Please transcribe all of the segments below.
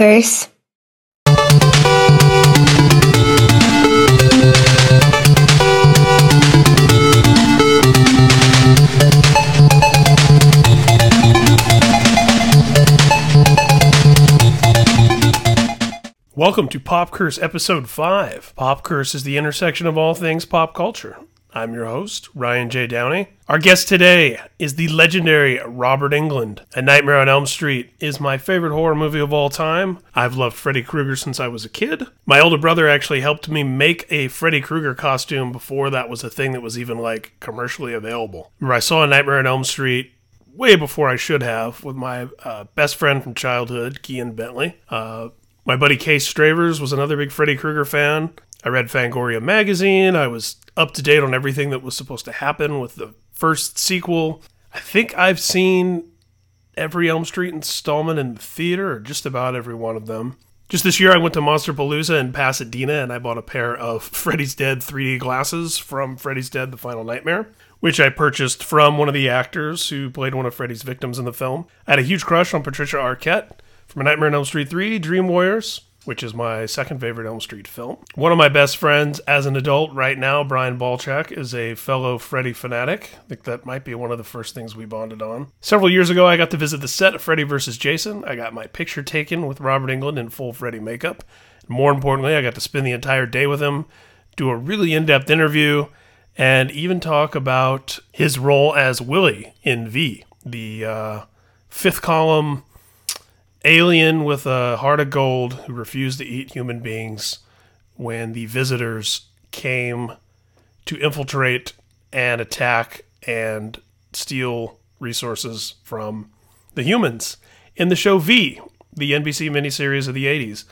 Curse. Welcome to Pop Curse Episode 5. Pop Curse is the intersection of all things pop culture. I'm your host, Ryan J. Downey. Our guest today is the legendary Robert Englund. A Nightmare on Elm Street is my favorite horror movie of all time. I've loved Freddy Krueger since I was a kid. My older brother actually helped me make a Freddy Krueger costume before that was a thing that was even like commercially available. Remember, I saw a Nightmare on Elm Street way before I should have with my uh, best friend from childhood, Kean Bentley. Uh, my buddy Case Stravers was another big Freddy Krueger fan. I read Fangoria magazine. I was up to date on everything that was supposed to happen with the first sequel. I think I've seen every Elm Street installment in the theater, or just about every one of them. Just this year, I went to Monsterpalooza in Pasadena and I bought a pair of Freddy's Dead 3D glasses from Freddy's Dead The Final Nightmare, which I purchased from one of the actors who played one of Freddy's victims in the film. I had a huge crush on Patricia Arquette from Nightmare on Elm Street 3, Dream Warriors, which is my second favorite Elm Street film. One of my best friends as an adult right now, Brian Balchak, is a fellow Freddy fanatic. I think that might be one of the first things we bonded on. Several years ago, I got to visit the set of Freddy vs. Jason. I got my picture taken with Robert Englund in full Freddy makeup. More importantly, I got to spend the entire day with him, do a really in depth interview, and even talk about his role as Willie in V, the uh, fifth column alien with a heart of gold who refused to eat human beings when the visitors came to infiltrate and attack and steal resources from the humans in the show V, the NBC miniseries of the 80s.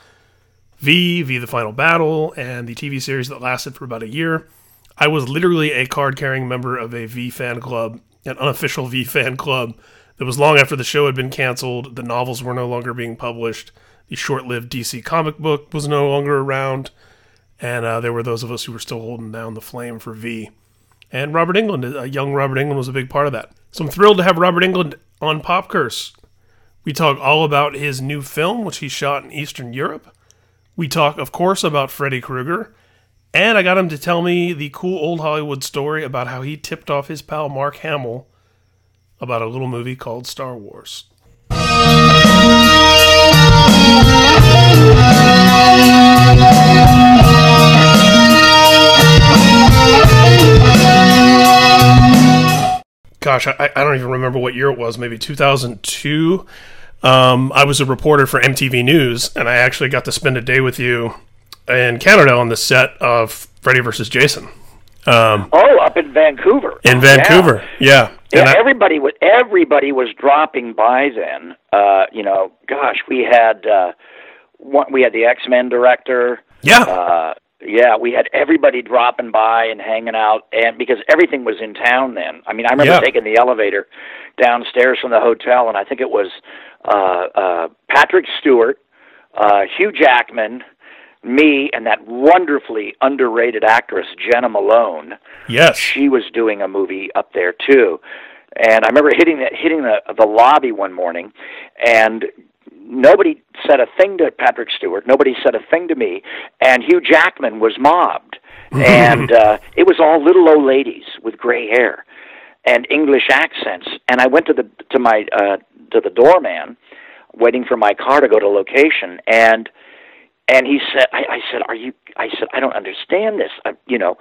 V, V the Final Battle, and the TV series that lasted for about a year. I was literally a card carrying member of a V fan club, an unofficial V fan club that was long after the show had been canceled, the novels were no longer being published, the short lived DC comic book was no longer around, and uh, there were those of us who were still holding down the flame for V. And Robert Englund, a young Robert Englund, was a big part of that. So I'm thrilled to have Robert Englund on Pop Curse. We talk all about his new film, which he shot in Eastern Europe. We talk, of course, about Freddy Krueger. And I got him to tell me the cool old Hollywood story about how he tipped off his pal Mark Hamill about a little movie called Star Wars. Gosh, I, I don't even remember what year it was, maybe 2002. Um, I was a reporter for MTV News, and I actually got to spend a day with you in Canada on the set of Freddy vs. Jason. Um, oh, up in Vancouver. In Vancouver, yeah. Yeah, And I- everybody was everybody was dropping by then. Uh, you know, gosh, we had uh, one, we had the X Men director. yeah. Uh, yeah, we had everybody dropping by and hanging out, and because everything was in town then. I mean, I remember Yeah. taking the elevator downstairs from the hotel, and I think it was uh, uh, Patrick Stewart, uh, Hugh Jackman, me, and that wonderfully underrated actress Jena Malone yes. she was doing a movie up there too. And I remember hitting the hitting the the lobby one morning, and nobody said a thing to Patrick Stewart. Nobody said a thing to me, and Hugh Jackman was mobbed, and uh, it was all little old ladies with gray hair and English accents. And I went to the to my uh, to the doorman, waiting for my car to go to location, and and he said, I, I said, are you? I said, I don't understand this. I, you know,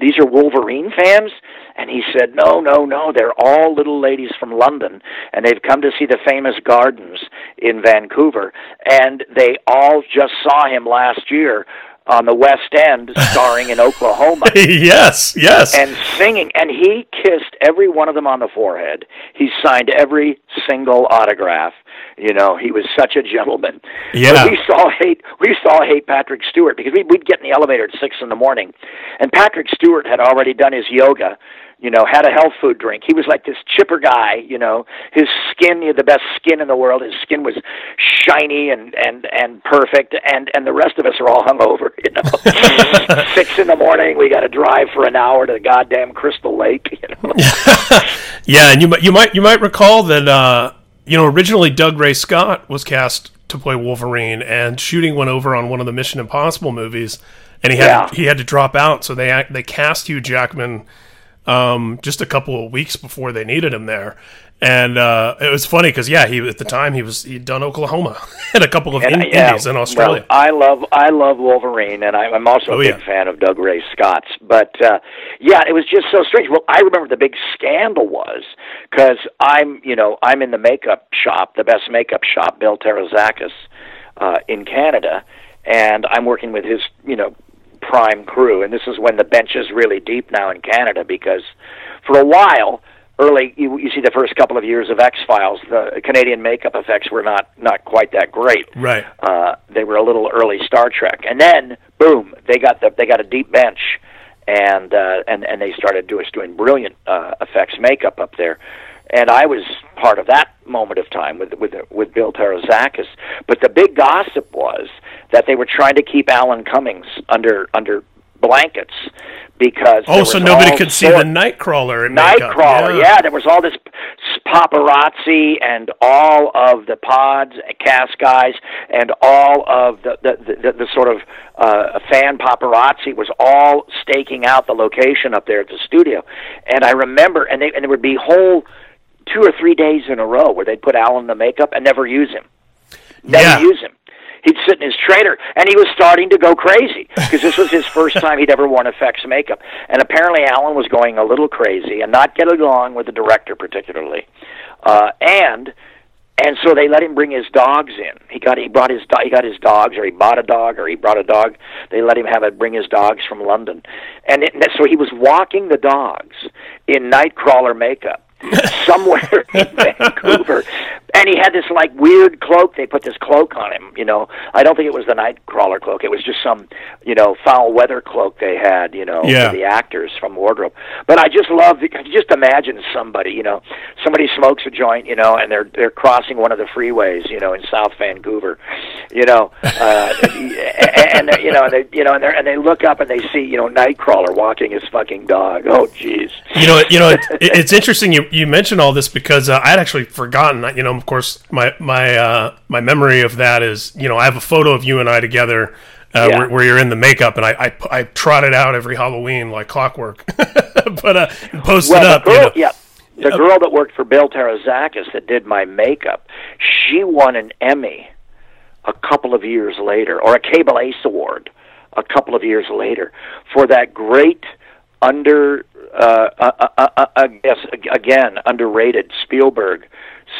these are Wolverine fans, and he said, no, no, no, they're all little ladies from London, and they've come to see the famous gardens in Vancouver, and they all just saw him last year on the West End, starring in Oklahoma yes, yes. and singing and he kissed every one of them on the forehead he signed every single autograph you know he was such a gentleman Yeah. But we used to all hate we saw hate patrick stewart because we, we'd get in the elevator at six in the morning and patrick stewart had already done his yoga you know, had a health food drink. He was like this chipper guy, you know. His skin, he had the best skin in the world. His skin was shiny and and and perfect, and and the rest of us are all hungover, you know. Six in the morning, we got to drive for an hour to the goddamn Crystal Lake, you know. yeah, and you might you might you might recall that uh, you know originally Dougray Scott was cast to play Wolverine and shooting went over on one of the Mission Impossible movies, and he had Yeah. he had to drop out. So they they cast Hugh Jackman um, just a couple of weeks before they needed him there. And uh, it was funny because yeah, he at the time he was he'd done Oklahoma and a couple of in- Yeah, indies in Australia. Well, I love I love Wolverine, and I, I'm also Oh, a big yeah. fan of Dougray Scott's. But uh, yeah, it was just so strange. Well, I remember the big scandal was because I'm you know I'm in the makeup shop, the best makeup shop, Bill Terezakis, uh, in Canada, and I'm working with his you know prime crew, and this is when the bench is really deep now in Canada because for a while early you, you see the first couple of years of X Files, the Canadian makeup effects were not not quite that great. Right. Uh, they were a little early Star Trek, and then boom, they got the they got a deep bench, and uh, and and they started doing doing brilliant uh, effects makeup up there. And I was part of that moment of time with with with Bill Terezakis. But the big gossip was that they were trying to keep Alan Cummings under under blankets because oh, so nobody could see the Nightcrawler. Nightcrawler, yeah. There was all this paparazzi and all of the pods, cast guys, and all of the the, the, the sort of uh, fan paparazzi was all staking out the location up there at the studio. And I remember, and they and there would be whole two or three days in a row where they'd put Alan in the makeup and never use him. Never Yeah. use him. He'd sit in his trailer, and he was starting to go crazy because this was his first time he'd ever worn effects makeup. And apparently, Alan was going a little crazy and not getting along with the director particularly. Uh, and and so they let him bring his dogs in. He got he brought his do- he got his dogs, or he bought a dog, or he brought a dog. They let him have it bring his dogs from London, and it, so he was walking the dogs in Nightcrawler makeup somewhere in Vancouver, and he had this like weird cloak. They put this cloak on him. You know, I don't think it was the Nightcrawler cloak. It was just some you know foul weather cloak they had. You know, Yeah. for the actors from wardrobe. But I just love. the- Just imagine somebody. You know, somebody smokes a joint. You know, and they're they're crossing one of the freeways. You know, in South Vancouver. You know, uh, and, and you know, and they you know, and they and they look up and they see you know Nightcrawler walking his fucking dog. Oh, jeez. You know, you know, it, it's interesting you you mentioned all this because uh, I had actually forgotten. You know, course, my my uh, my memory of that is you know I have a photo of you and I together. Uh, Yeah. where, where you're in the makeup, and I, I I trot it out every Halloween like clockwork, but uh, post Well, it up. the you girl, know. yeah, the girl that worked for Bill Terezakis that did my makeup, she won an Emmy a couple of years later, or a Cable Ace Award a couple of years later for that great under, uh, uh, uh, uh, I guess again underrated Spielberg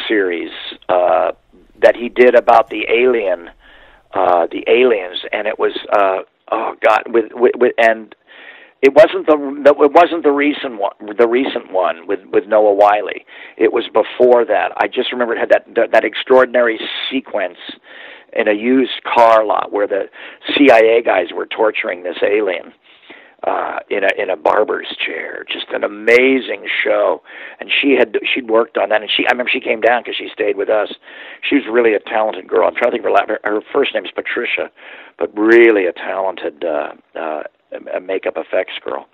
series uh, that he did about the alien, uh, the aliens, and it was uh, oh god with, with, with and it wasn't the, it wasn't the recent one the recent one with with Noah Wyle. It was before that. I just remember it had that that, that extraordinary sequence in a used car lot where the CIA guys were torturing this alien uh in a in a barber's chair. Just an amazing show. And she had she'd worked on that. And she I remember she came down because she stayed with us. She was really a talented girl. I'm trying to think of her her, her first name's Patricia but really a talented uh uh a makeup effects girl.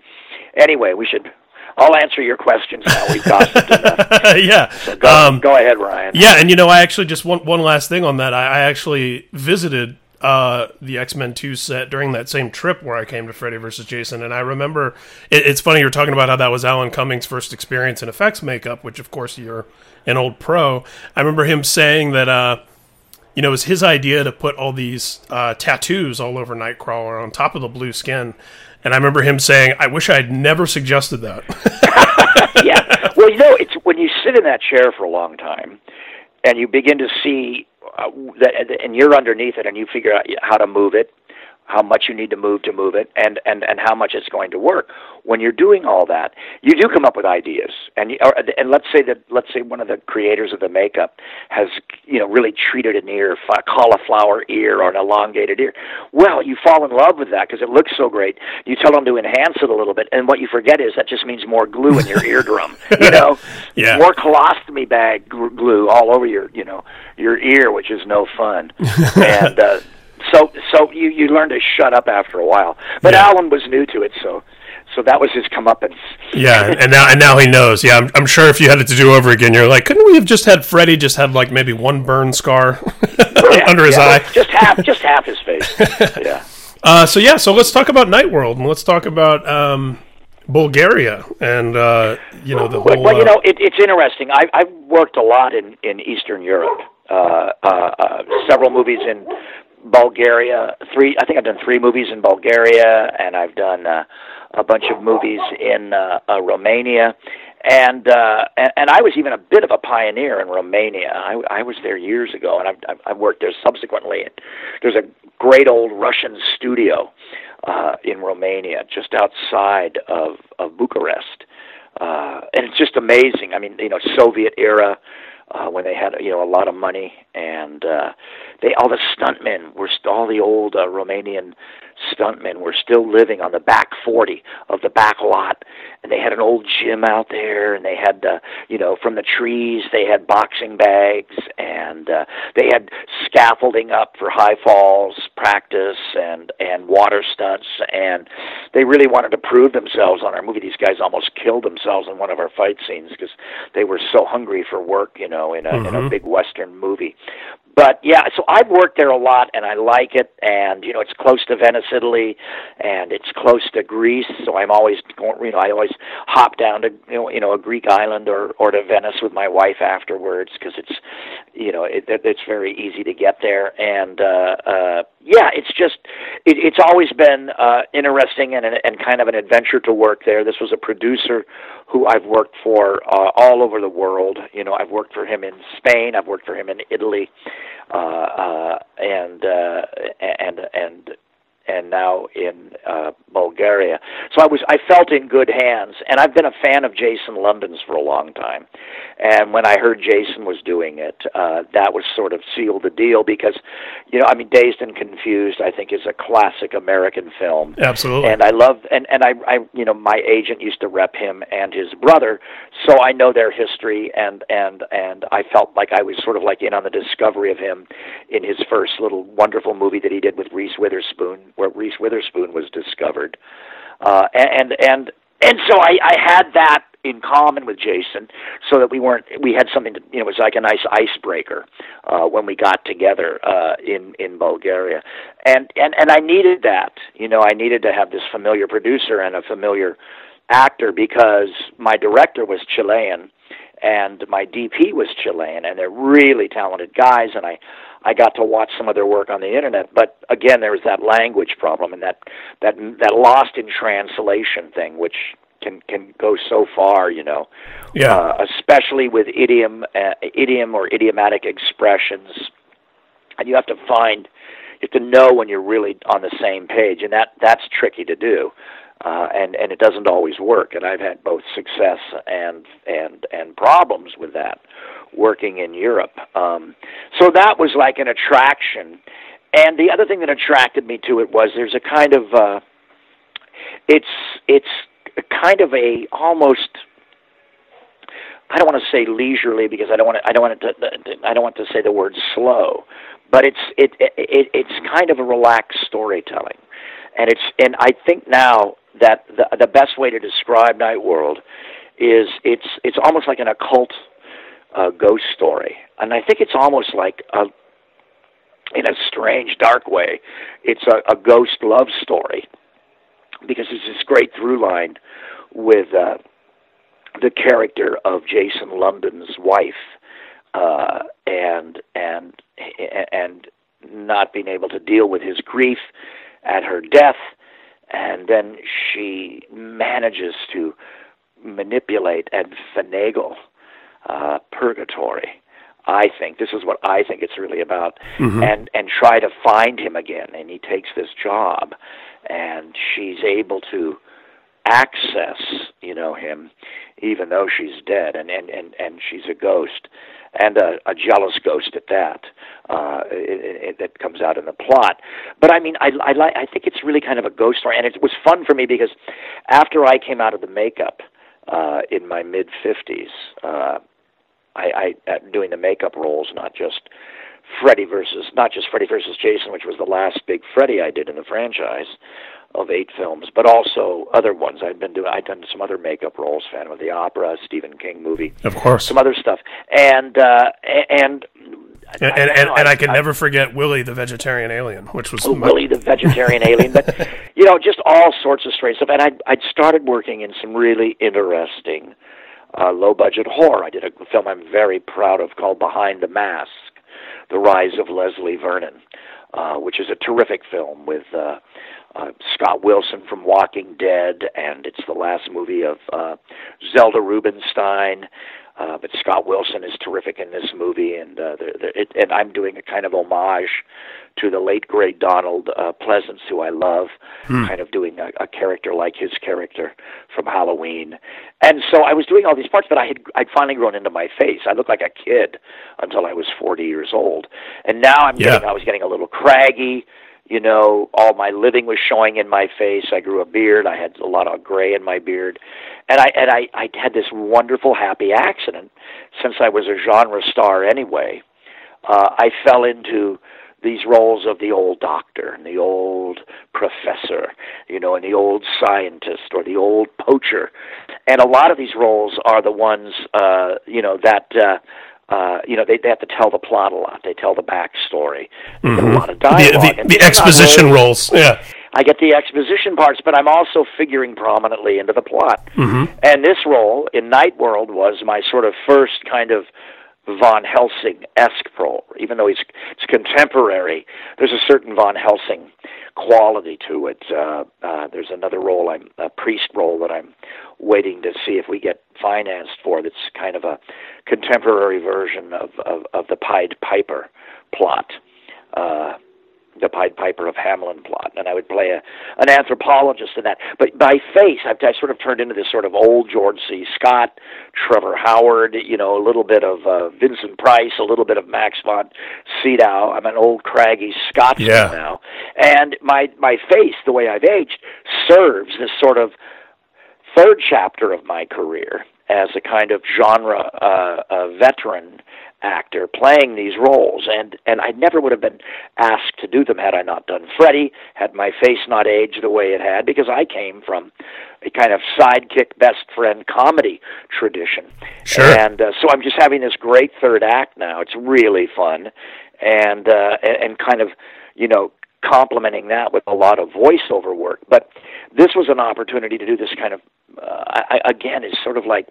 Anyway we should I'll answer your questions now. We've gossiped enough. Yeah. go, Um, go ahead Ryan. Yeah, and you know, I actually just one one last thing on that. I, I actually visited uh, the X Men Two set during that same trip where I came to Freddy versus Jason, and I remember it, it's funny you're talking about how that was Alan Cummings' first experience in effects makeup, which of course you're an old pro. I remember him saying that. Uh, you know, it was his idea to put all these uh, tattoos all over Nightcrawler on top of the blue skin. And I remember him saying, I wish I had never suggested that. yeah. Well, you know, it's when you sit in that chair for a long time, and you begin to see uh, that, and you're underneath it, and you figure out how to move it, how much you need to move to move it, and and and how much it's going to work. When you're doing all that, you do come up with ideas, and you, or, and let's say that let's say one of the creators of the makeup has you know really treated an ear, a cauliflower ear, or an elongated ear. Well, you fall in love with that because it looks so great. You tell them to enhance it a little bit, and what you forget is that just means more glue in your eardrum. You know, Yeah. more colostomy bag glue all over your you know your ear, which is no fun. and uh, so so you you learn to shut up after a while. But Yeah. Alan was new to it, so So that was his comeuppance. Yeah, and now and now he knows. Yeah, I'm, I'm sure if you had it to do over again, you're like, couldn't we have just had Freddy just have like maybe one burn scar Yeah, under his yeah, eye? just half, just half his face. Yeah. Uh, so yeah, so let's talk about Night World and let's talk about um, Bulgaria and uh, you know the whole. well, you uh, know, it, it's interesting. I, I've worked a lot in in Eastern Europe. Uh, uh, uh, several movies in Bulgaria. Three, I think I've done three movies in Bulgaria, and I've done uh, a bunch of movies in uh, uh, Romania. And, uh, and and I was even a bit of a pioneer in Romania. I, I was there years ago, and I've, I've worked there subsequently. There's a great old Russian studio uh, in Romania, just outside of of Bucharest uh, and it's just amazing. I mean, you know, Soviet era uh, when they had you know a lot of money, and uh, they all the stuntmen were st- all the old uh, Romanian stuntmen were still living on the back forty of the back lot, and they had an old gym out there, and they had uh, you know from the trees they had boxing bags, and uh, they had scaffolding up for high falls practice and and water stunts, and they really wanted to prove themselves on our movie. These guys almost killed themselves in one of our fight scenes because they were so hungry for work, you know, in a in a mm-hmm. big western movie. But yeah, so I've worked there a lot, and I like it. And you know, it's close to Venice, Italy, and it's close to Greece. So I'm always going. You know, I always hop down to you know, you know a Greek island or or to Venice with my wife afterwards because it's you know it, it, it's very easy to get there. And uh, uh, yeah, it's just it, it's always been uh, interesting and and kind of an adventure to work there. This was a producer who I've worked for uh, all over the world. You know, I've worked for him in Spain. I've worked for him in Italy, uh, uh, and uh, and and and now in uh, Bulgaria. So I was I felt in good hands, and I've been a fan of Jason London's for a long time. And when I heard Jason was doing it, uh, that was sort of sealed the deal because, you know, I mean, Dazed and Confused, I think, is a classic American film. Absolutely. And I love and and I I you know my agent used to rep him and his brother, so I know their history and and and I felt like I was sort of like in on the discovery of him in his first little wonderful movie that he did with Reese Witherspoon, where Reese Witherspoon was discovered, uh, and and and so I I had that in common with Jason, so that we weren't we had something to you know it was like a nice icebreaker uh, when we got together uh, in in Bulgaria, and and and I needed that you know I needed to have this familiar producer and a familiar actor because my director was Chilean and my DP was Chilean and they're really talented guys and I I got to watch some of their work on the internet. But again there was that language problem and that that that lost in translation thing which can can go so far you know. Yeah. uh, especially with idiom uh, idiom or idiomatic expressions. And you have to find you have to know when you're really on the same page and that that's tricky to do uh, and and it doesn't always work. And I've had both success and and and problems with that working in Europe. Um, so that was like an attraction. And the other thing that attracted me to it was there's a kind of uh, it's it's kind of a almost I don't want to say leisurely because I don't want to I don't want to I don't want to say the word slow, but it's it, it it's kind of a relaxed storytelling, and it's and I think now that the the best way to describe Night World is it's it's almost like an occult uh, ghost story, and I think it's almost like a in a strange, dark way, it's a, a ghost love story. Because it's this great through line with uh, the character of Jason London's wife, uh, and and and not being able to deal with his grief at her death, and then she manages to manipulate and finagle uh, purgatory. I think this is what I think it's really about, and and try to find him again. And he takes this job, and she's able to access, you know, him, even though she's dead, and and and, and she's a ghost, and a, a jealous ghost at that. Uh, it, it, that comes out in the plot. But I mean, I I like I think it's really kind of a ghost story, and it was fun for me because after I came out of the makeup uh, in my mid fifties. Uh, I, I doing the makeup roles, not just Freddy versus not just Freddy versus Jason, which was the last big Freddy I did in the franchise. Of eight films, but also other ones. I've been doing. I've done some other makeup roles, Phantom of the Opera, Stephen King movie, of course, some other stuff, and uh, and. And, and, and, and I can I, never forget Willie the vegetarian alien, which was oh, my... Willie the vegetarian alien. But you know, just all sorts of strange stuff. And I'd I'd started working in some really interesting uh, low budget horror. I did a film I'm very proud of called Behind the Mask, The Rise of Leslie Vernon, uh, which is a terrific film with uh, uh, Scott Wilson from Walking Dead, and it's the last movie of uh, Zelda Rubinstein. Uh, but Scott Wilson is terrific in this movie, and uh, the, the, it, and I'm doing a kind of homage to the late great Donald uh, Pleasence, who I love, hmm. kind of doing a, a character like his character from Halloween. And so I was doing all these parts, but I had I'd finally grown into my face. I looked like a kid until I was 40 years old, and now I'm yeah. getting I was getting a little craggy you know, all my living was showing in my face. I grew a beard. I had a lot of gray in my beard, and I and I I had this wonderful happy accident. Since I was a genre star anyway, uh, I fell into these roles of the old doctor and the old professor, you know, and the old scientist or the old poacher. And a lot of these roles are the ones, uh, you know, that uh, uh, you know, they, they have to tell the plot a lot. They tell the backstory. Mm-hmm. A lot of dialogue. The, the, the exposition roles, yeah. I get the exposition parts, but I'm also figuring prominently into the plot. Mm-hmm. And this role in Night World was my sort of first kind of Von Helsing esque role. Even though he's it's contemporary, there's a certain Von Helsing quality to it. Uh, uh, there's another role, I'm a priest role that I'm waiting to see if we get financed for. That's kind of a contemporary version of of, of the Pied Piper plot. Uh, the Pied Piper of Hamelin plot, and I would play a an anthropologist in that. But by face, I've I sort of turned into this sort of old George C. Scott, Trevor Howard, you know, a little bit of uh, Vincent Price, a little bit of Max von Sydow. I'm an old craggy Scotsman yeah. now, and my my face, the way I've aged, serves this sort of third chapter of my career as a kind of genre uh, uh, veteran actor playing these roles and and I never would have been asked to do them had I not done Freddy had my face not aged the way it had because I came from a kind of sidekick best friend comedy tradition. Sure. and uh, so I'm just having this great third act now. It's really fun and uh and, and kind of you know complementing that with a lot of voiceover work. But this was an opportunity to do this kind of uh, I, again is sort of like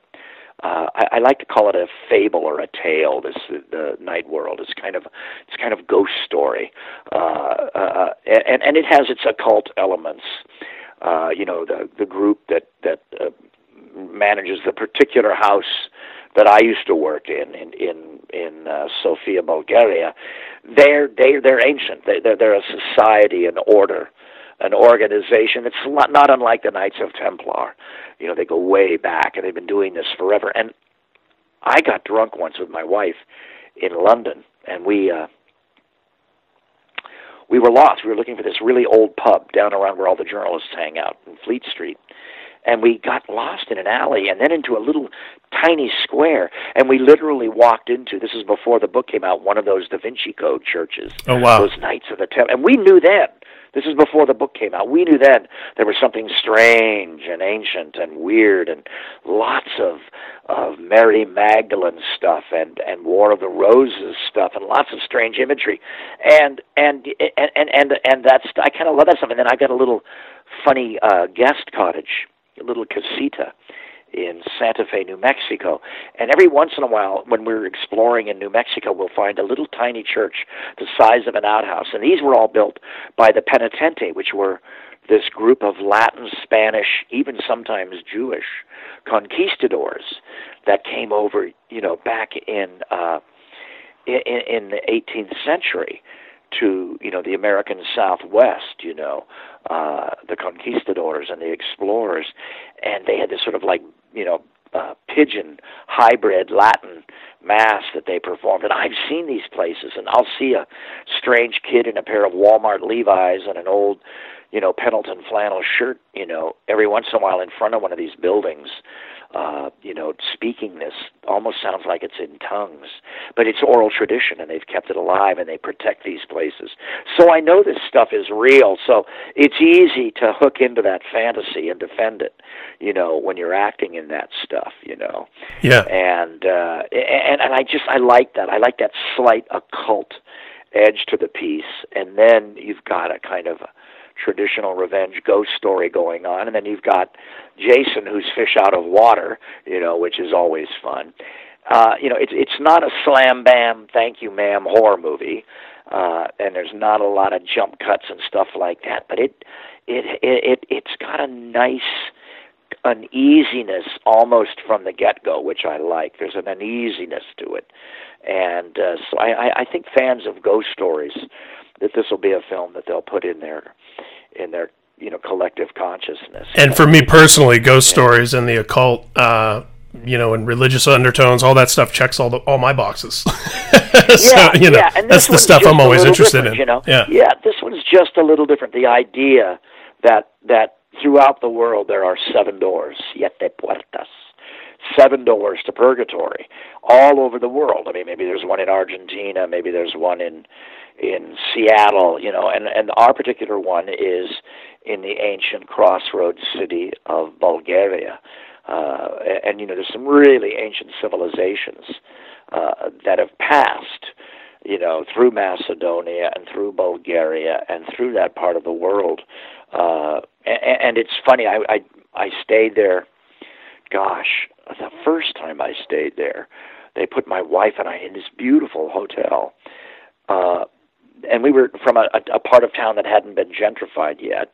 uh, I, I like to call it a fable or a tale. This the night world is kind of it's kind of ghost story, uh, uh, and and it has its occult elements. Uh, you know, the the group that that uh, manages the particular house that I used to work in in in in uh, Sofia, Bulgaria. They're they they're ancient. They they're, they're a society, an order, an organization. It's not, not unlike the Knights of Templar. You know, they go way back, and they've been doing this forever. And I got drunk once with my wife in London, and we uh, we were lost. We were looking for this really old pub down around where all the journalists hang out in Fleet Street. And we got lost in an alley and then into a little tiny square. And we literally walked into this is before the book came out, one of those Da Vinci Code churches. Oh, wow. Those Knights of the Temple. And we knew then this is before the book came out. We knew then there was something strange and ancient and weird and lots of of Mary Magdalene stuff and and War of the Roses stuff and lots of strange imagery. And and and and and, and that's I kind of love that stuff. And then I got a little funny uh guest cottage, a little casita in Santa Fe, New Mexico. And every once in a while, when we're exploring in New Mexico, we'll find a little tiny church the size of an outhouse. And these were all built by the Penitente, which were this group of Latin, Spanish, even sometimes Jewish conquistadors that came over, you know, back in uh, in, in the 18th century to you know the American Southwest, you know, uh, the conquistadors and the explorers, and they had this sort of like you know, uh, pidgin hybrid Latin mass that they performed. And I've seen these places, and I'll see a strange kid in a pair of Walmart Levi's and an old, you know, Pendleton flannel shirt, you know, every once in a while in front of one of these buildings. Uh, you know, speaking this almost sounds like it's in tongues, but it's oral tradition, and they've kept it alive, and they protect these places. So I know this stuff is real. So it's easy to hook into that fantasy and defend it, you know, when you're acting in that stuff, you know. Yeah. And uh, and and I just I like that. I like that slight occult edge to the piece, and then you've got a kind of traditional revenge ghost story going on, and then you've got Jason who's fish out of water, you know, which is always fun. Uh, you know, it's it's not a slam bam, thank you, ma'am horror movie, uh, and there's not a lot of jump cuts and stuff like that, but it it it, it it's got a nice uneasiness almost from the get go, which I like. There's an uneasiness to it, and uh, so I, I think fans of ghost stories that this will be a film that they'll put in their in their you know collective consciousness. And for me personally, ghost yeah. stories and the occult, uh, you know, and religious undertones, all that stuff checks all the all my boxes. so, yeah, you know, yeah. And that's the stuff I'm always interested in. You know, yeah, yeah. This one's just a little different. The idea that that throughout the world there are seven doors, siete puertas seven doors to purgatory all over the world. I mean, maybe there's one in Argentina, maybe there's one in in Seattle, you know, and and our particular one is in the ancient crossroads city of Bulgaria. Uh, and you know, there's some really ancient civilizations uh, that have passed, you know, through Macedonia and through Bulgaria and through that part of the world. Uh, and, and it's funny, I, I I stayed there. Gosh, the first time I stayed there, they put my wife and I in this beautiful hotel. Uh, and we were from a, a, part of town that hadn't been gentrified yet.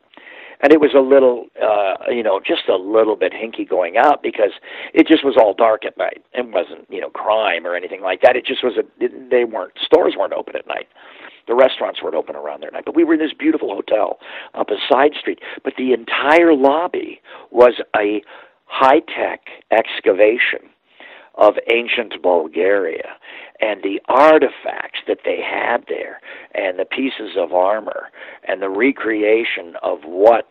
And it was a little, uh, you know, just a little bit hinky going out because it just was all dark at night. It wasn't, you know, crime or anything like that. It just was a, it, they weren't, stores weren't open at night. The restaurants weren't open around their night. But we were in this beautiful hotel up a side street. But the entire lobby was a high tech excavation of ancient Bulgaria and the artifacts that they had there and the pieces of armor and the recreation of what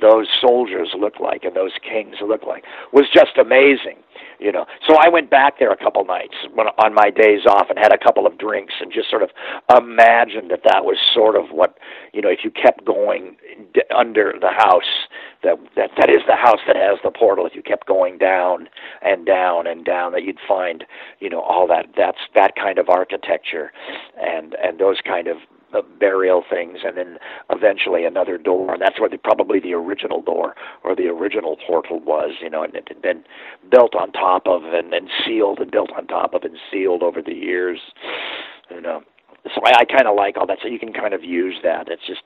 those soldiers looked like and those kings looked like was just amazing you know. So i went back there a couple nights when, on my days off and had a couple of drinks and just sort of imagined that that was sort of what you know if you kept going d- under the house that that that is the house that has the portal if you kept going down and down and down that you'd find you know all that that's that kind of architecture and and those kind of the burial things, and then eventually another door, and that's where the, probably the original door or the original portal was, you know, and it had been built on top of and, and sealed and built on top of and sealed over the years, you know. So I, I kind of like all that. So you can kind of use that. It's just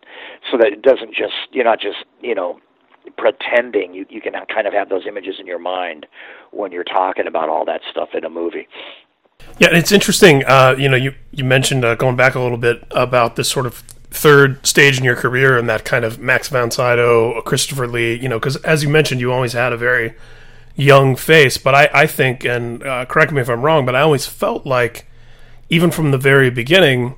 so that it doesn't just you're not just you know pretending. You you can kind of have those images in your mind when you're talking about all that stuff in a movie. Yeah, it's interesting. Uh, you know, you you mentioned uh, going back a little bit about this sort of third stage in your career and that kind of Max von Sydow, Christopher Lee. You know, because as you mentioned, you always had a very young face. But I, I think, and uh, correct me if I'm wrong, but I always felt like, even from the very beginning,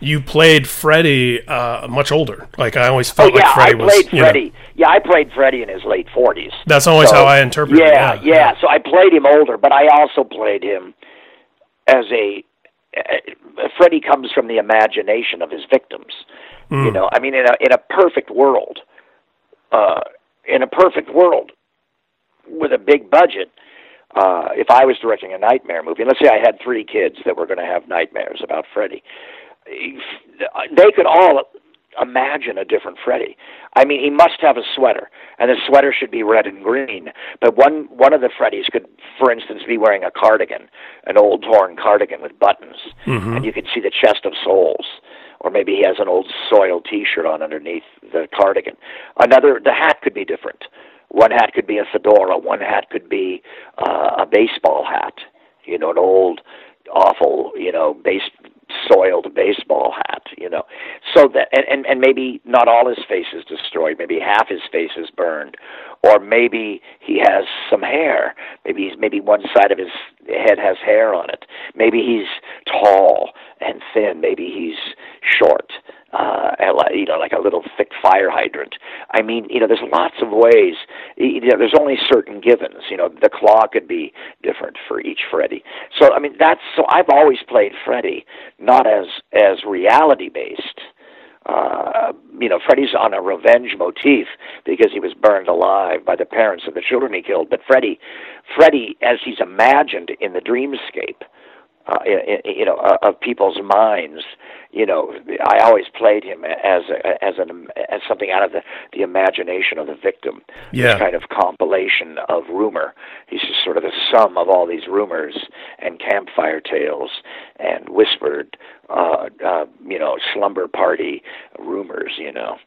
you played Freddy uh, much older. Like I always felt oh, yeah, like played was. Freddy. Know, yeah, I played Freddy in his late forties. That's always so, how I interpret yeah, it. Yeah, yeah. So I played him older, but I also played him as a. Uh, Freddy comes from the imagination of his victims. Mm. You know, I mean, in a in a perfect world, uh, in a perfect world, with a big budget, uh, if I was directing a nightmare movie, and let's say I had three kids that were going to have nightmares about Freddy, they could all imagine a different Freddy. I mean, he must have a sweater, and the sweater should be red and green. But one one of the Freddys could, for instance, be wearing a cardigan, an old torn cardigan with buttons, mm-hmm. and you could see the chest of souls. Or maybe he has an old soiled T-shirt on underneath the cardigan. Another, the hat could be different. One hat could be a fedora. One hat could be uh, a baseball hat. You know, an old, awful, you know, base soiled baseball hat, you know. So that and, and and maybe not all his face is destroyed, maybe half his face is burned. Or maybe he has some hair. Maybe he's maybe one side of his head has hair on it. Maybe he's tall and thin, maybe he's short uh, you know, like a little thick fire hydrant. I mean, you know, there's lots of ways. You know, there's only certain givens. You know, the claw could be different for each Freddy. So, I mean, that's so. I've always played Freddy not as as reality based. Uh, you know, Freddy's on a revenge motif because he was burned alive by the parents of the children he killed. But Freddy, Freddy, as he's imagined in the dreamscape, uh, you know, uh, of people's minds. You know, I always played him as a, as an as something out of the the imagination of the victim. Yeah. This kind of compilation of rumor. He's just sort of the sum of all these rumors and campfire tales and whispered, uh, uh, you know, slumber party rumors. You know.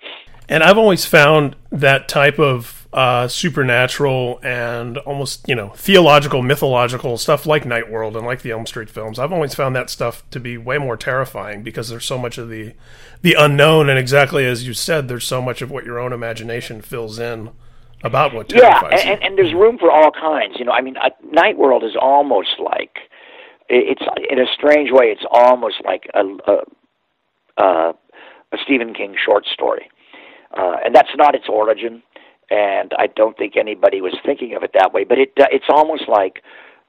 And I've always found that type of uh, supernatural and almost, you know, theological, mythological stuff like Night World and like the Elm Street films. I've always found that stuff to be way more terrifying because there's so much of the the unknown, and exactly as you said, there's so much of what your own imagination fills in about what terrifies yeah, and, and, there's room for all kinds. You know, I mean, uh, Night World is almost like it's in a strange way. It's almost like a a, a, a Stephen King short story uh, and that's not its origin. And I don't think anybody was thinking of it that way. But it uh, it's almost like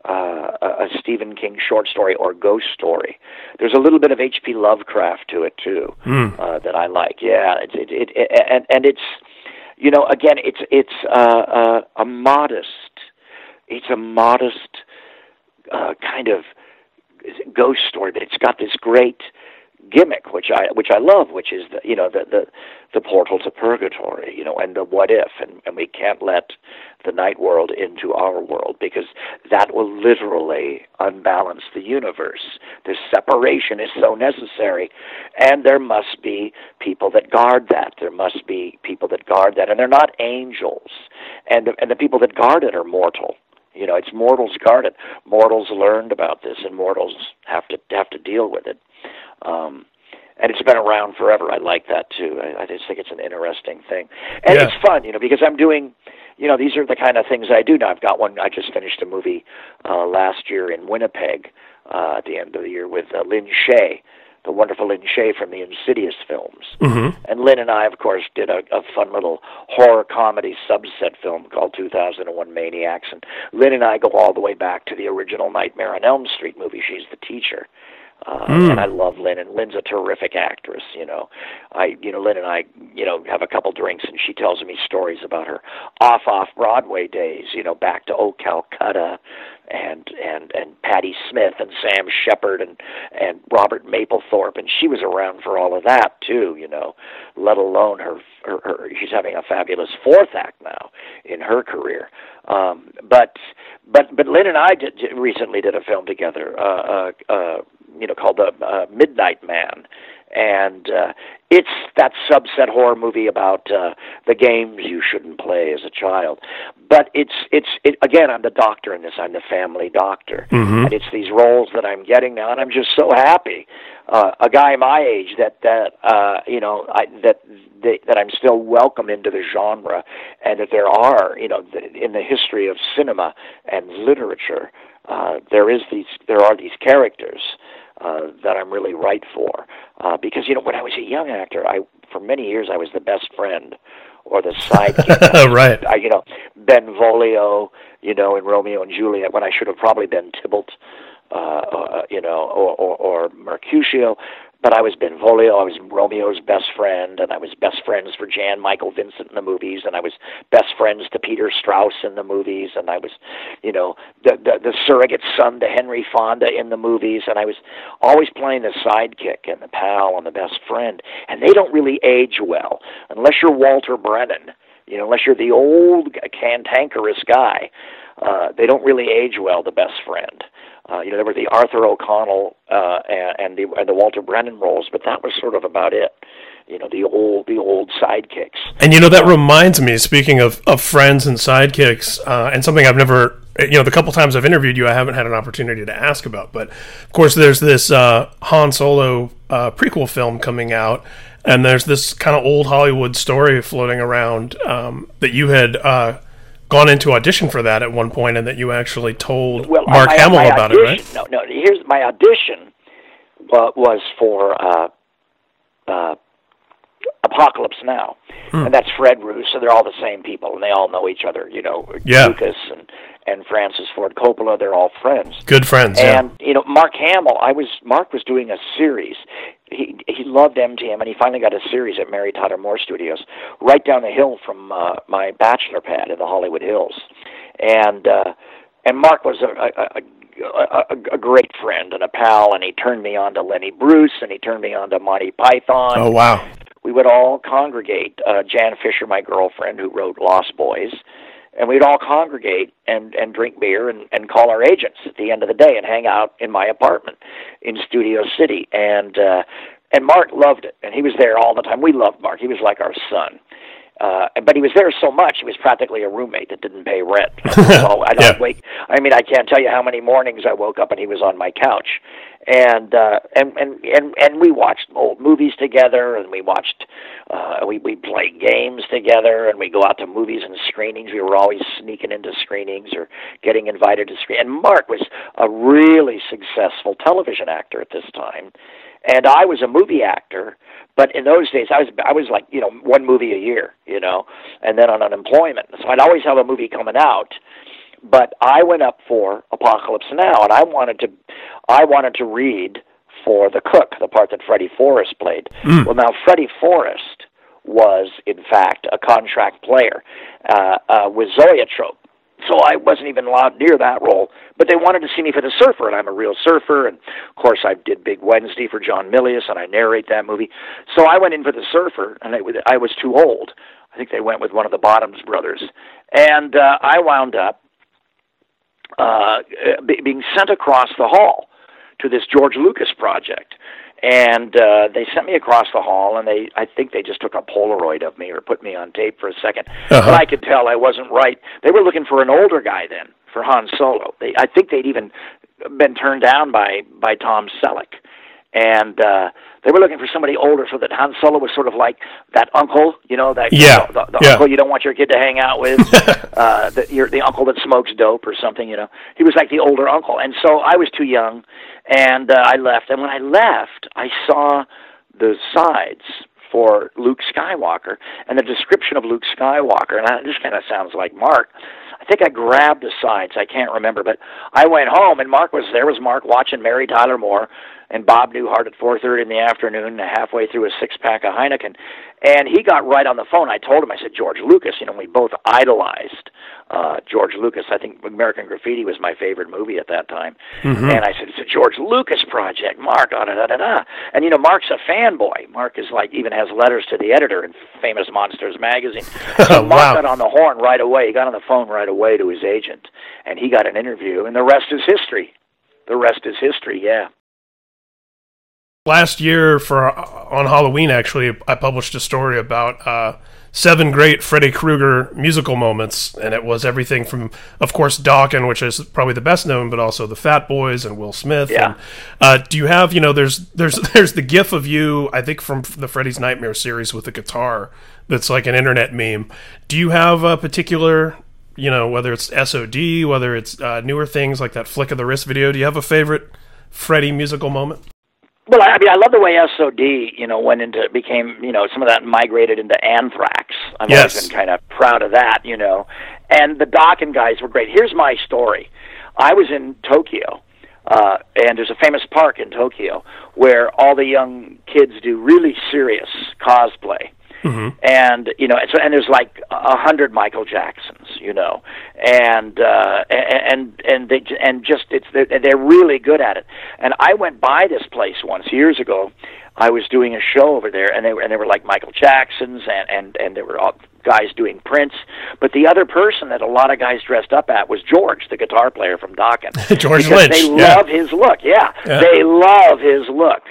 uh, a Stephen King short story or ghost story. There's a little bit of H.P. Lovecraft to it too mm. uh, that I like. Yeah, it's it, it, it and and it's you know again it's it's uh, uh, a modest it's a modest uh, kind of ghost story, but it's got this great gimmick, which I which I love, which is the you know the the the portal to purgatory, you know, and the what if, and and we can't let the night world into our world because that will literally unbalance the universe. This separation is so necessary, and there must be people that guard that. There must be people that guard that, and they're not angels, and the, and the people that guard it are mortal. You know, it's mortals guard it. Mortals learned about this, and mortals have to have to deal with it. Um, and it's been around forever. I like that too. I, I just think it's an interesting thing, and Yeah. it's fun, you know, because I'm doing, you know, these are the kind of things I do now. I've got one. I just finished a movie uh, last year in Winnipeg uh, at the end of the year with uh, Lin Shaye, the wonderful Lin Shaye from the Insidious films. Mhm. And Lin and I, of course, did a, a fun little horror comedy subset film called 2001 Maniacs. And Lin and I go all the way back to the original Nightmare on Elm Street movie. She's the teacher. Uh, Mm. And I love Lin, and Lin's a terrific actress. You know, I, you know, Lin and I, you know, have a couple drinks, and she tells me stories about her off-off Broadway days. You know, back to Oh Calcutta, and and and Patti Smith and Sam Shepard and and Robert Mapplethorpe, and she was around for all of that too. You know, let alone her, her, her she's having a fabulous fourth act now in her career. Um, but but but Lin and I did, did- recently did a film together. Uh, uh, uh, you know, called the uh, Midnight Man, and uh, it's that subset horror movie about uh, the games you shouldn't play as a child. But it's it's it, again, I'm the doctor in this. I'm the family doctor, Mhm. and it's these roles that I'm getting now, and I'm just so happy. Uh, a guy my age that that uh, you know I, that that that I'm still welcome into the genre, and that there are you know in the history of cinema and literature, uh, there is these there are these characters uh, that I'm really right for. Uh, because you know, when I was a young actor, I for many years I was the best friend or the sidekick. right. I, you know, Benvolio, you know, in Romeo and Juliet, when I should have probably been Tybalt, uh, uh, you know, or, or, or Mercutio. But I was Benvolio. I was Romeo's best friend, and I was best friends for Jan Michael Vincent in the movies, and I was best friends to Peter Strauss in the movies, and I was, you know, the the, the surrogate son to Henry Fonda in the movies, and I was always playing the sidekick and the pal and the best friend, and they don't really age well unless you're Walter Brennan, you know, unless you're the old cantankerous guy. Uh, they don't really age well. The best friend. Uh, you know, there were the Arthur O'Connell uh, and, and the and the Walter Brennan roles, but that was sort of about it. You know, the old the old sidekicks. And you know that reminds me. Speaking of, of friends and sidekicks, uh, and something I've never, you know, the couple times I've interviewed you, I haven't had an opportunity to ask about. But of course, there's this uh, Han Solo uh, prequel film coming out, and there's this kind of old Hollywood story floating around um, that you had uh, gone into audition for that at one point, and that you actually told Well, Mark my, Hamill my about it, right? No, no. Here's my audition uh, was for uh, uh, Apocalypse Now, hmm. and that's Fred Roos. So they're all the same people, and they all know each other. You know, yeah. Lucas and and Francis Ford Coppola. They're all friends. Good friends. And yeah. you know, Mark Hamill. I was Mark was doing a series. He he loved MGM, and he finally got a series at Mary Tyler Moore Studios, right down the hill from uh, my bachelor pad in the Hollywood Hills, and. uh and Mark was a, a, a, a great friend and a pal, and he turned me on to Lenny Bruce, and he turned me on to Monty Python. Oh wow! We would all congregate. Uh, Jan Fischer, my girlfriend, who wrote Lost Boys, and we'd all congregate and and drink beer and and call our agents at the end of the day and hang out in my apartment in Studio City. And uh, and Mark loved it, and he was there all the time. We loved Mark. He was like our son. Uh, but he was there so much; he was practically a roommate that didn't pay rent. so I don't yeah. wake. I mean, I can't tell you how many mornings I woke up and he was on my couch, and uh, and and and and we watched old movies together, and we watched. Uh, we we played games together, and we go out to movies and screenings. We were always sneaking into screenings or getting invited to screen. And Mark was a really successful television actor at this time, and I was a movie actor but in those days, I was I was like you know one movie a year, you know, and then on unemployment, so I'd always have a movie coming out. But I went up for Apocalypse Now, and I wanted to, I wanted to read for the cook, the part that Freddie Forrest played. Mm. Well, now Freddie Forrest was in fact a contract player uh, uh, with Zoetrope, so I wasn't even allowed near that role. But they wanted to see me for the surfer, and I'm a real surfer. And of course, I did Big Wednesday for John Milius, and I narrate that movie. So I went in for the surfer, and I, was too old. I think they went with one of the Bottoms brothers, and uh, I wound up uh, being sent across the hall to this George Lucas project and uh, they sent me across the hall, and they I think they just took a Polaroid of me or put me on tape for a 2nd uh-huh. but I could tell I wasn't right. They were looking for an older guy then for Han Solo. They I think they'd even been turned down by by Tom Selleck, and uh, they were looking for somebody older so that Han Solo was sort of like that uncle, you know, that yeah, the, the yeah. uncle you don't want your kid to hang out with, uh, the, you're the uncle that smokes dope or something, you know. He was like the older uncle, and so I was too young, and uh, I left. And when I left, I saw the sides for Luke Skywalker and the description of Luke Skywalker, and I, this kind of sounds like Mark. I think I grabbed the sides. I can't remember, but I went home and Mark was there. Was Mark watching Mary Tyler Moore and Bob Newhart at 4:30 in the afternoon, halfway through a six pack of Heineken, and he got right on the phone. I told him, I said, George Lucas. You know, we both idolized uh, George Lucas. I think American Graffiti was my favorite movie at that time, mm-hmm. and I said, it's a George Lucas project, Mark. Da da da da da. And you know, Mark's a fanboy. Mark is like even has letters to the editor in Famous Monsters magazine. So Mark wow. got on the horn right away. He got on the phone right away to his agent, and he got an interview, and the rest is history. The rest is history. Yeah last year for on Halloween, actually, I published a story about uh, seven great Freddy Krueger musical moments, and it was everything from, of course, Dokken, which is probably the best known, but also the Fat Boys and Will Smith. Yeah. And, uh, do you have, you know, there's there's there's the GIF of you, I think, from the Freddy's Nightmare series with the guitar. That's like an internet meme. Do you have a particular you know, whether it's SOD, whether it's uh, newer things like that flick of the wrist video. Do you have a favorite Freddy musical moment? Well, I mean, I love the way SOD, you know, went into became, you know, some of that migrated into Anthrax. I've yes. always been kind of proud of that, you know. And the Dokken guys were great. Here's my story. I was in Tokyo, uh, and there's a famous park in Tokyo where all the young kids do really serious cosplay. Mm-hmm. And you know, and, so, and there's like a hundred Michael Jacksons, you know, and uh, and and they and just it's they're, they're really good at it. And I went by this place once years ago. I was doing a show over there, and they were and they were like Michael Jacksons, and and and there were all guys doing Prince. But the other person that a lot of guys dressed up at was George, the guitar player from Dokken. George because Lynch. They yeah. love his look. Yeah, yeah, they love his look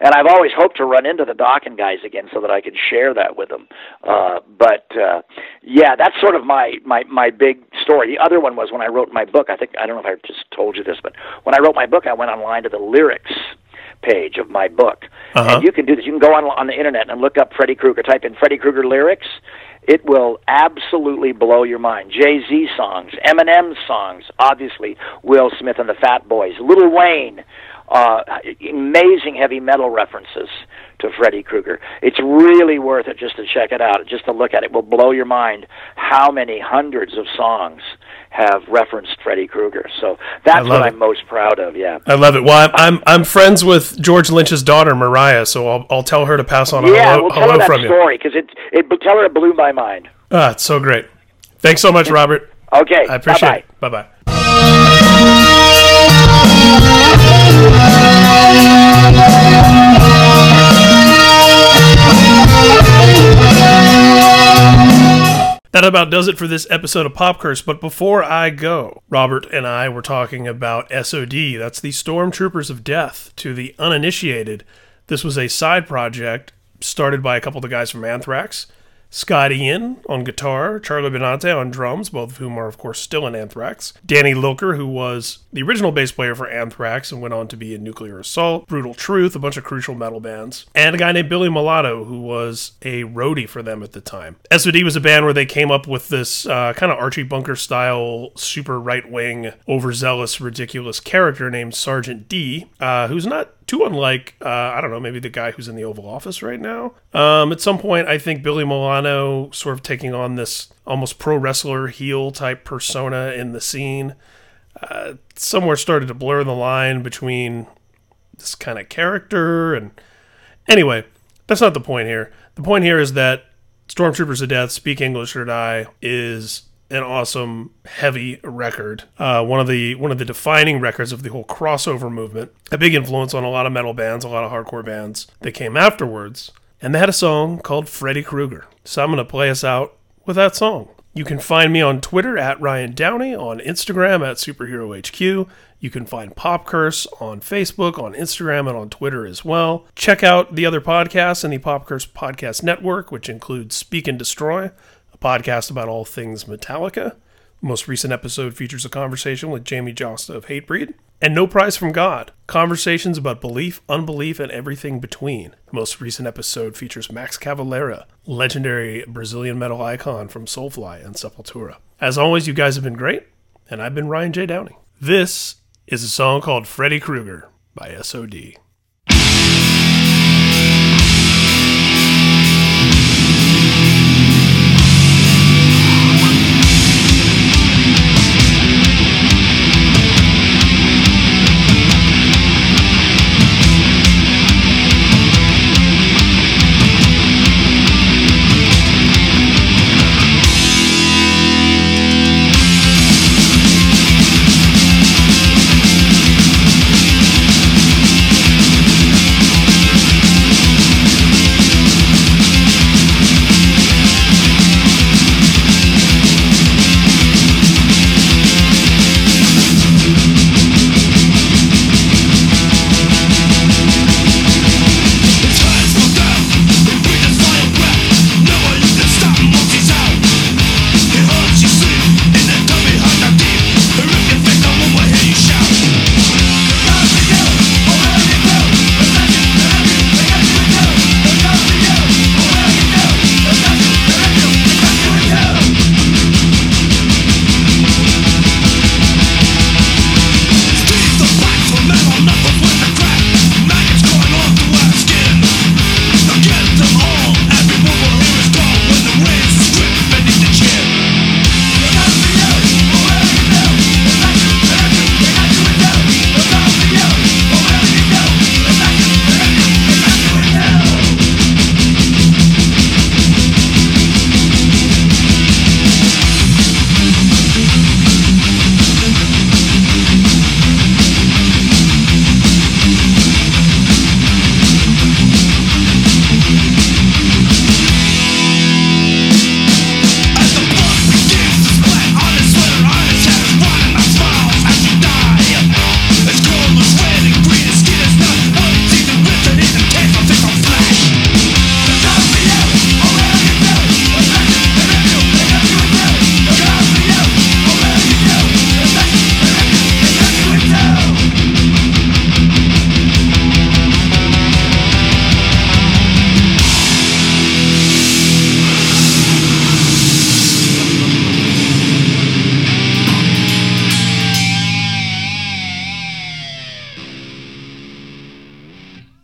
and I've always hoped to run into the Dokken guys again so that I could share that with them. Uh, but uh, yeah, that's sort of my my my big story. The other one was when I wrote my book. I think I don't know if I just told you this, but when I wrote my book, I went online to the lyrics page of my book, uh-huh. and you can do this. You can go on on the internet and look up Freddy Krueger. Type in Freddy Krueger lyrics. It will absolutely blow your mind. Jay Z songs, Eminem songs, obviously Will Smith and the Fat Boys, Lil Wayne, uh, amazing heavy metal references to Freddy Krueger. It's really worth it just to check it out, just to look at it. Will blow your mind how many hundreds of songs have referenced Freddy Krueger. So that's what it. I'm most proud of. Yeah. I love it. Well, I'm I'm, I'm friends with George Lynch's daughter Mariah, so I'll I'll tell her to pass on a Yeah, hello, we'll tell hello her that story because it it tell her it blew my mind. Ah, it's so great. Thanks so much, Robert. Okay. I appreciate Bye-bye. it. Bye bye. That about does it for this episode of Pop Curse. But before I go, Robert and I were talking about SOD. That's the Stormtroopers of Death. To the uninitiated, this was a side project started by a couple of the guys from Anthrax. Scott Ian on guitar, Charlie Benante on drums, both of whom are, of course, still in Anthrax. Danny Lilker, who was the original bass player for Anthrax and went on to be in Nuclear Assault, Brutal Truth, a bunch of crucial metal bands. And a guy named Billy Milano, who was a roadie for them at the time. SOD was a band where they came up with this uh, kind of Archie Bunker style, super right wing, overzealous, ridiculous character named Sergeant D, uh, who's not too unlike uh, I don't know maybe the guy who's in the Oval Office right now. Um, at some point, I think Billy Milano sort of taking on this almost pro wrestler heel type persona in the scene. Uh, somewhere started to blur the line between this kind of character and anyway, that's not the point here. The point here is that Stormtroopers of Death, Speak English or Die is an awesome heavy record. Uh, one of the one of the defining records of the whole crossover movement. A big influence on a lot of metal bands, a lot of hardcore bands that came afterwards. And they had a song called Freddy Krueger. So I'm gonna play us out with that song. You can find me on Twitter at Ryan Downey, on Instagram at SuperheroHQ. You can find Pop Curse on Facebook, on Instagram, and on Twitter as well. Check out the other podcasts in the Pop Curse Podcast Network, which includes Speak and Destroy, podcast about all things Metallica. The most recent episode features a conversation with Jamey Jasta of Hatebreed. And No Prize from God, conversations about belief, unbelief, and everything between. The most recent episode features Max Cavalera, legendary Brazilian metal icon from Soulfly and Sepultura. As always, you guys have been great, and I've been Ryan J. Downey. This is a song called Freddy Krueger by SOD.